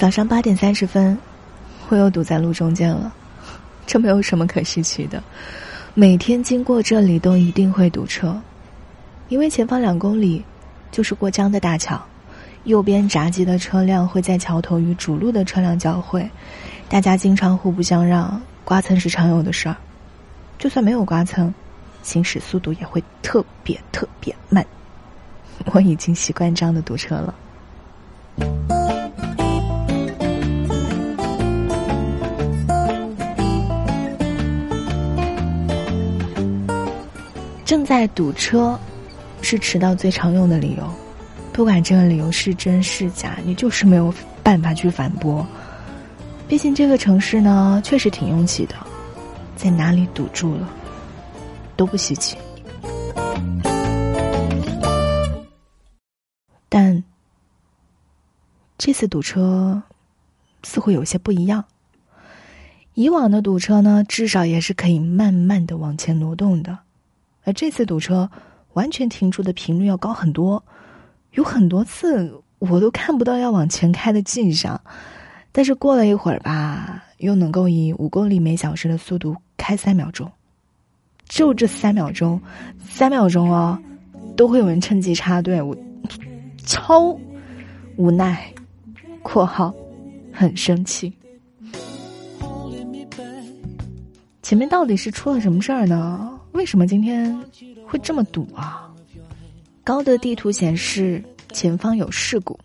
早上八点三十分，我又堵在路中间了。这没有什么可稀奇的，每天经过这里都一定会堵车，因为前方两公里就是过江的大桥，右边闸机的车辆会在桥头与主路的车辆交汇，大家经常互不相让，刮蹭是常有的事儿。就算没有刮蹭，行驶速度也会特别特别慢。我已经习惯这样的堵车了。正在堵车，是迟到最常用的理由。不管这个理由是真是假，你就是没有办法去反驳。毕竟这个城市呢，确实挺拥挤的，在哪里堵住了都不稀奇。但这次堵车似乎有些不一样。以往的堵车呢，至少也是可以慢慢的往前挪动的。而这次堵车，完全停住的频率要高很多，有很多次我都看不到要往前开的迹象，但是过了一会儿吧，又能够以五公里每小时的速度开三秒钟，就这三秒钟，三秒钟哦，都会有人趁机插队，我超无奈（括号很生气）。前面到底是出了什么事儿呢？为什么今天会这么堵啊？高德地图显示前方有事故。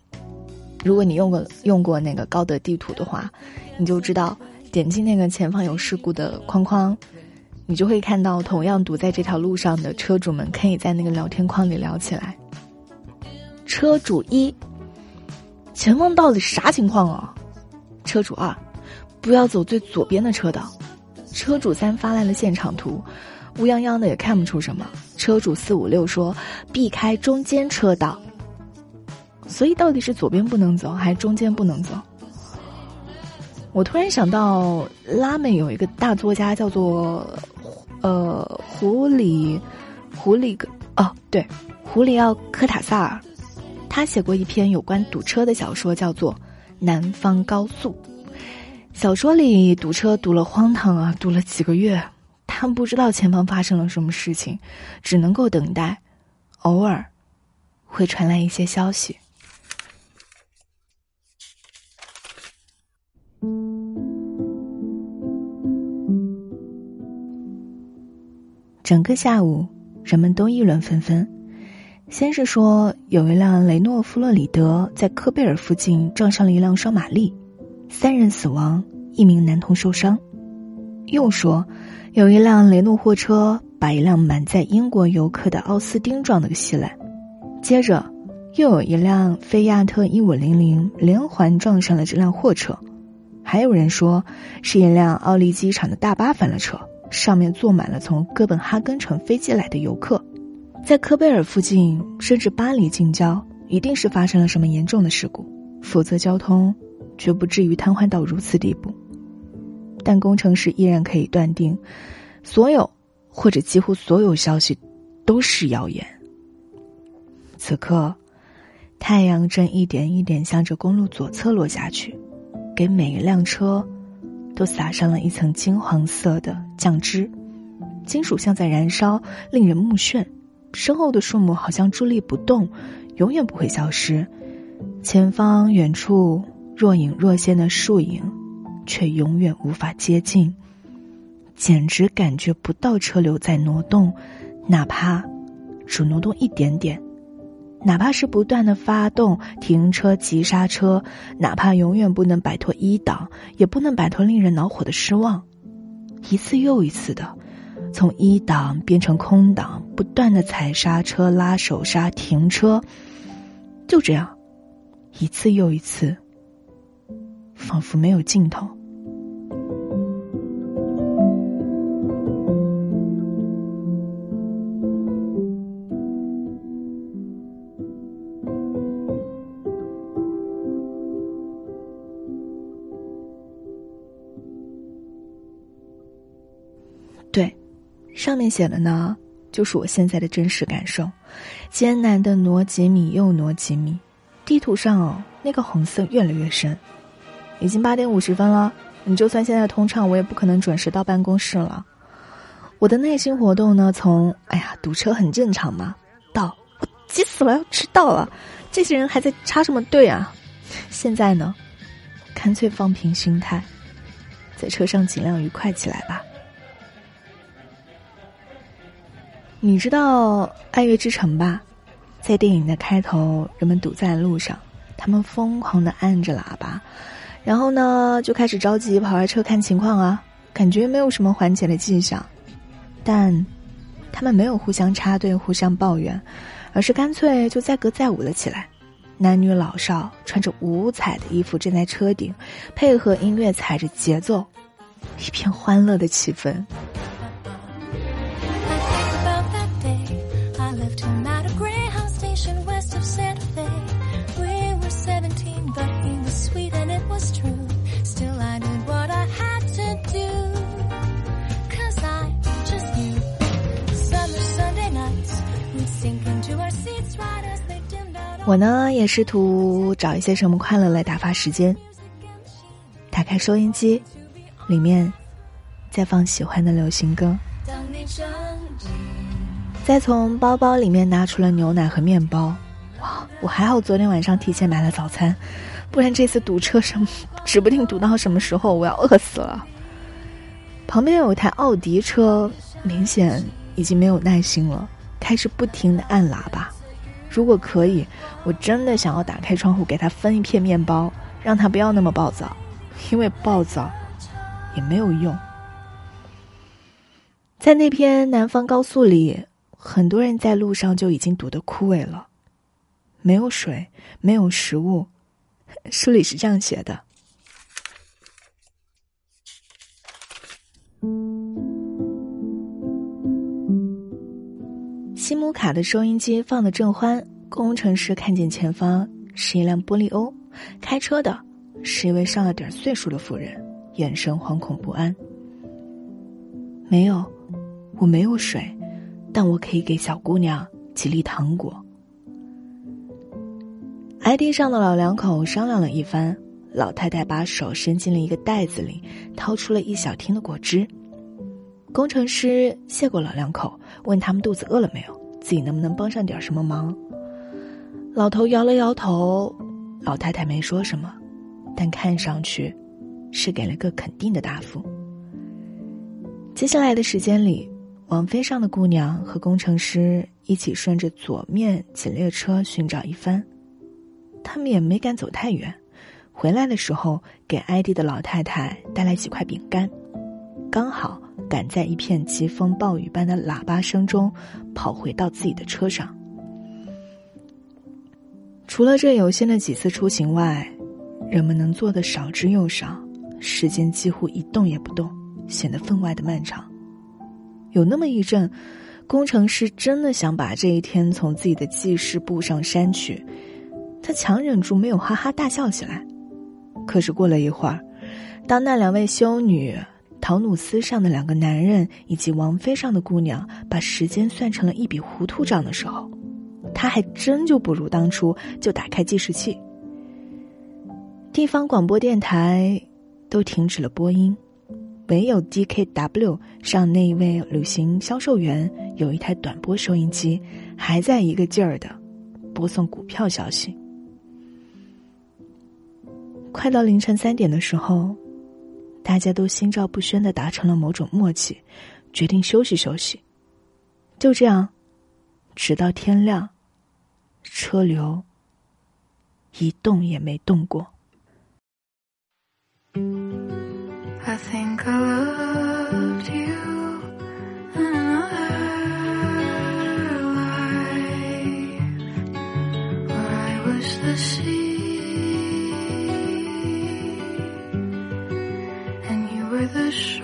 如果你用过用过那个高德地图的话，你就知道点击那个前方有事故的框框，你就会看到同样堵在这条路上的车主们可以在那个聊天框里聊起来。车主一，前方到底啥情况啊？车主二，不要走最左边的车道。车主三发来了现场图。乌泱泱的也看不出什么。车主四五六说：“避开中间车道。”所以到底是左边不能走，还是中间不能走？我突然想到，拉美有一个大作家叫做呃胡里胡里格哦，对，胡里奥科塔萨尔，他写过一篇有关堵车的小说，叫做《南方高速》。小说里堵车堵了荒唐啊，堵了几个月。他们不知道前方发生了什么事情，只能够等待，偶尔会传来一些消息。整个下午，人们都议论纷纷。先是说有一辆雷诺弗洛里德在科贝尔附近撞上了一辆双马力，三人死亡，一名男童受伤。又说。有一辆雷诺货车把一辆满载英国游客的奥斯丁撞了个稀烂，接着又有一辆菲亚特一五零零连环撞上了这辆货车，还有人说是一辆奥利机场的大巴翻了车，上面坐满了从哥本哈根乘飞机来的游客，在科贝尔附近甚至巴黎近郊，一定是发生了什么严重的事故，否则交通绝不至于瘫痪到如此地步。但工程师依然可以断定，所有或者几乎所有消息都是谣言。此刻，太阳正一点一点向着公路左侧落下去，给每一辆车都撒上了一层金黄色的酱汁，金属像在燃烧，令人目眩。身后的树木好像伫立不动，永远不会消失。前方远处若隐若现的树影。却永远无法接近，简直感觉不到车流在挪动，哪怕只挪动一点点，哪怕是不断的发动、停车、急刹车，哪怕永远不能摆脱一档，也不能摆脱令人恼火的失望，一次又一次的从一档变成空档，不断的踩刹车、拉手刹、停车，就这样，一次又一次，仿佛没有尽头。对，上面写的呢，就是我现在的真实感受。艰难的挪几米又挪几米，地图上哦，那个红色越来越深，已经八点五十分了。你就算现在通畅，我也不可能准时到办公室了。我的内心活动呢，从哎呀堵车很正常嘛，到我急死了要迟到了，这些人还在插什么队啊？现在呢，干脆放平心态，在车上尽量愉快起来吧。你知道《爱乐之城》吧？在电影的开头，人们堵在路上，他们疯狂的按着喇叭，然后呢就开始着急跑下车看情况啊，感觉没有什么缓解的迹象。但，他们没有互相插队、互相抱怨，而是干脆就载歌载舞了起来。男女老少穿着五彩的衣服站在车顶，配合音乐踩着节奏，一片欢乐的气氛。我呢也试图找一些什么快乐来打发时间。打开收音机，里面在放喜欢的流行歌。再从包包里面拿出了牛奶和面包。哇，我还好昨天晚上提前买了早餐，不然这次堵车什么指不定堵到什么时候，我要饿死了。旁边有一台奥迪车，明显已经没有耐心了，开始不停的按喇叭。如果可以，我真的想要打开窗户给他分一片面包，让他不要那么暴躁，因为暴躁也没有用。在那篇南方高速里，很多人在路上就已经堵得枯萎了，没有水，没有食物。书里是这样写的：西姆卡的收音机放的正欢。工程师看见前方是一辆玻璃欧，开车的是一位上了点岁数的妇人，眼神惶恐不安。没有，我没有水，但我可以给小姑娘几粒糖果。ID 上的老两口商量了一番，老太太把手伸进了一个袋子里，掏出了一小听的果汁。工程师谢过老两口，问他们肚子饿了没有，自己能不能帮上点什么忙。老头摇了摇头，老太太没说什么，但看上去是给了个肯定的答复。接下来的时间里，王妃上的姑娘和工程师一起顺着左面几列车寻找一番，他们也没敢走太远。回来的时候，给艾迪的老太太带来几块饼干，刚好赶在一片疾风暴雨般的喇叭声中跑回到自己的车上。除了这有限的几次出行外，人们能做的少之又少，时间几乎一动也不动，显得分外的漫长。有那么一阵，工程师真的想把这一天从自己的记事簿上删去，他强忍住没有哈哈大笑起来。可是过了一会儿，当那两位修女陶努斯上的两个男人以及王妃上的姑娘把时间算成了一笔糊涂账的时候，他还真就不如当初就打开计时器。地方广播电台都停止了播音，唯有 DKW 上那一位旅行销售员有一台短波收音机，还在一个劲儿的播送股票消息。快到凌晨三点的时候，大家都心照不宣的达成了某种默契，决定休息休息。就这样，直到天亮。车流一动也没动过。的树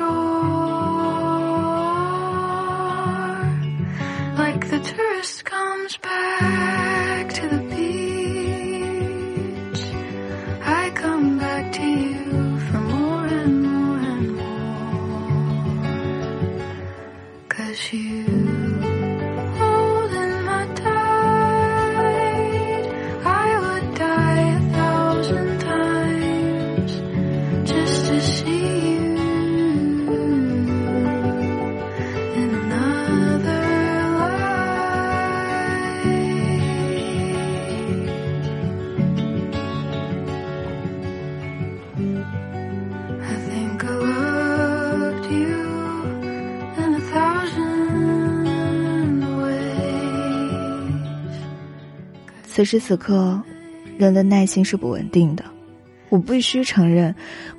此时此刻，人的耐心是不稳定的。我必须承认，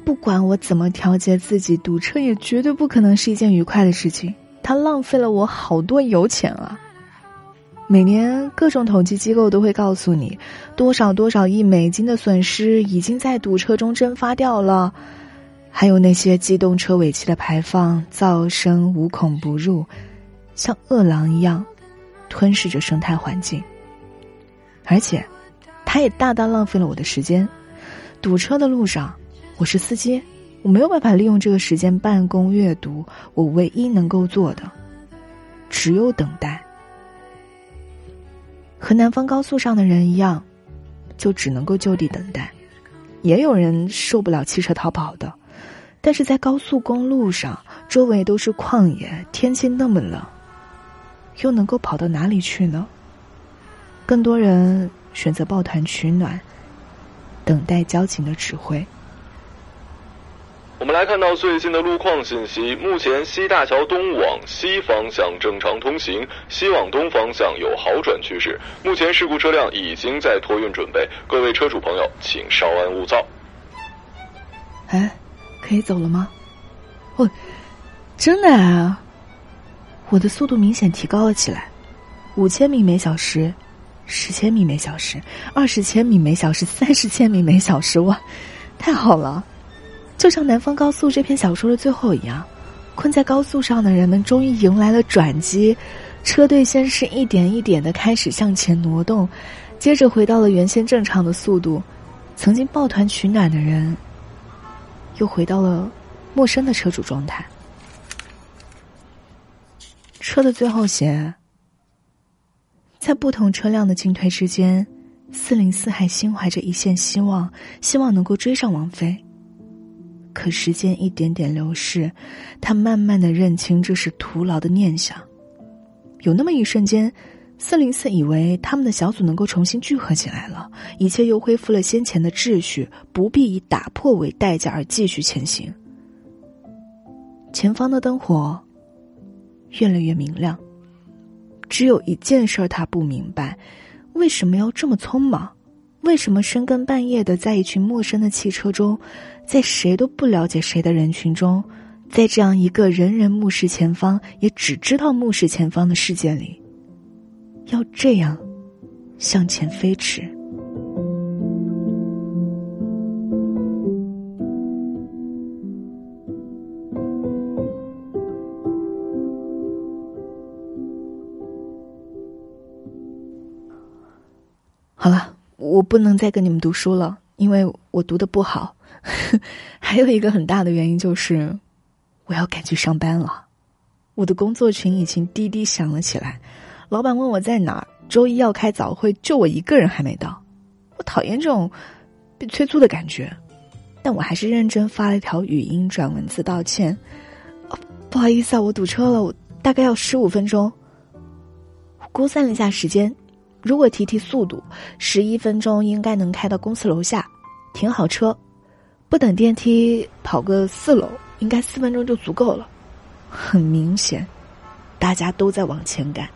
不管我怎么调节自己，堵车也绝对不可能是一件愉快的事情。它浪费了我好多油钱啊！每年各种统计机构都会告诉你，多少多少亿美金的损失已经在堵车中蒸发掉了。还有那些机动车尾气的排放，噪声无孔不入，像饿狼一样吞噬着生态环境。而且，他也大大浪费了我的时间。堵车的路上，我是司机，我没有办法利用这个时间办公阅读。我唯一能够做的，只有等待。和南方高速上的人一样，就只能够就地等待。也有人受不了汽车逃跑的。但是在高速公路上，周围都是旷野，天气那么冷，又能够跑到哪里去呢？更多人选择抱团取暖，等待交警的指挥。我们来看到最新的路况信息：目前西大桥东往西方向正常通行，西往东方向有好转趋势。目前事故车辆已经在托运准备，各位车主朋友请稍安勿躁。哎。可以走了吗？哦，真的啊！我的速度明显提高了起来，五千米每小时，十千米每小时，二十千米每小时，三十千米每小时，哇，太好了！就像《南方高速》这篇小说的最后一样，困在高速上的人们终于迎来了转机，车队先是一点一点的开始向前挪动，接着回到了原先正常的速度。曾经抱团取暖的人。又回到了陌生的车主状态。车的最后写，在不同车辆的进退之间，四零四还心怀着一线希望，希望能够追上王菲。可时间一点点流逝，他慢慢的认清这是徒劳的念想。有那么一瞬间。四零四以为他们的小组能够重新聚合起来了，一切又恢复了先前的秩序，不必以打破为代价而继续前行。前方的灯火越来越明亮，只有一件事他不明白：为什么要这么匆忙？为什么深更半夜的在一群陌生的汽车中，在谁都不了解谁的人群中，在这样一个人人目视前方，也只知道目视前方的世界里？要这样向前飞驰。好了，我不能再跟你们读书了，因为我读的不好。还有一个很大的原因就是，我要赶去上班了。我的工作群已经滴滴响了起来。老板问我在哪儿，周一要开早会，就我一个人还没到。我讨厌这种被催促的感觉，但我还是认真发了一条语音转文字道歉。不好意思啊，我堵车了，我大概要十五分钟。我估算了一下时间，如果提提速度，十一分钟应该能开到公司楼下，停好车，不等电梯跑个四楼，应该四分钟就足够了。很明显，大家都在往前赶。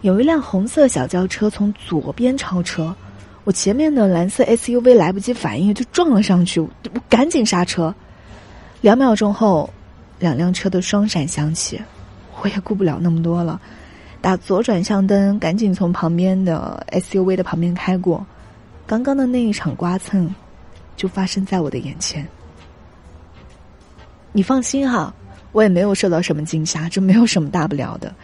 有一辆红色小轿车从左边超车，我前面的蓝色 SUV 来不及反应就撞了上去，我赶紧刹车。两秒钟后，两辆车的双闪响起，我也顾不了那么多了，打左转向灯，赶紧从旁边的 SUV 的旁边开过。刚刚的那一场刮蹭，就发生在我的眼前。你放心哈，我也没有受到什么惊吓，这没有什么大不了的。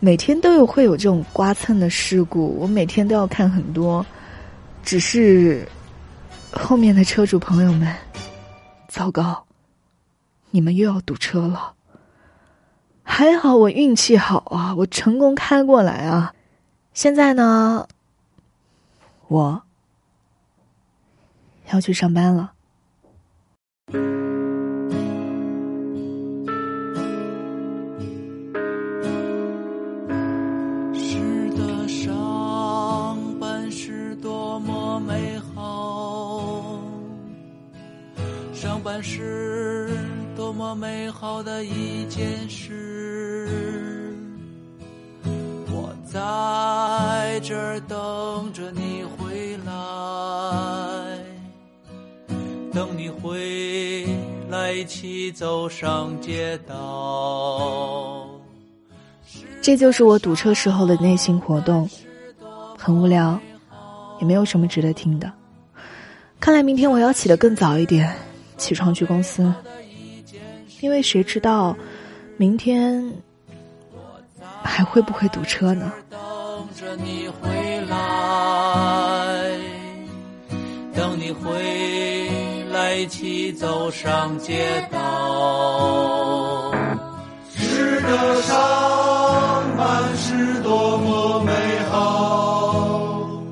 每天都有会有这种刮蹭的事故，我每天都要看很多，只是后面的车主朋友们，糟糕，你们又要堵车了。还好我运气好啊，我成功开过来啊。现在呢，我要去上班了。是多么美好的一件事，我在这等着你回来，等你回来一起走上街道。这就是我堵车时候的内心活动，很无聊，也没有什么值得听的。看来明天我要起得更早一点，起床去公司，因为谁知道明天还会不会堵车呢？等着你回来，等你回来一起走上街道。是的上班是多么美好，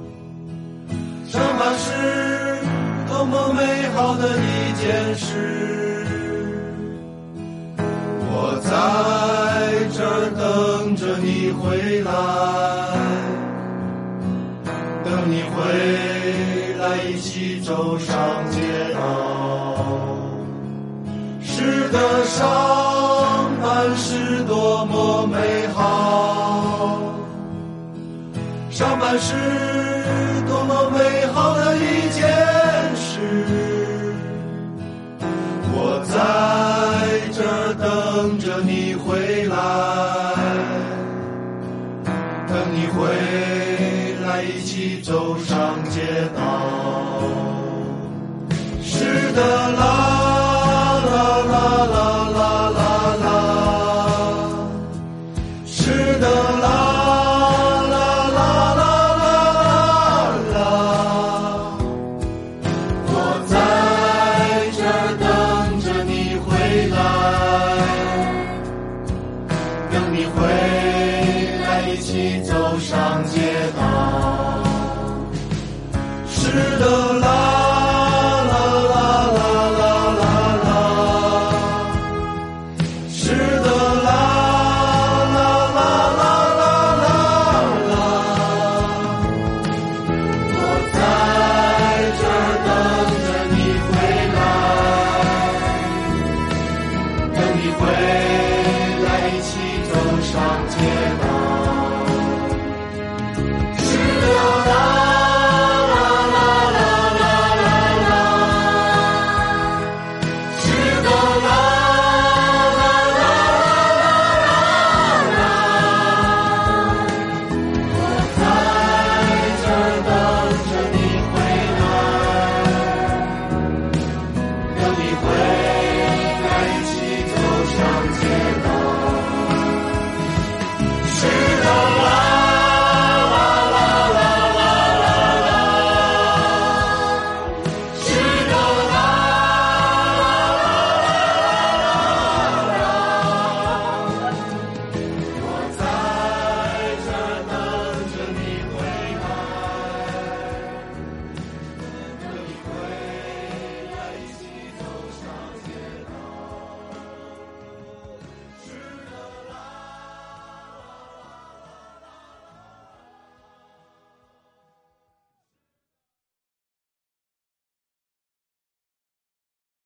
上班是多么美好的一件事。在这儿等着你回来，等你回来一起走上街道。是的，上班是多么美好，上班是上街。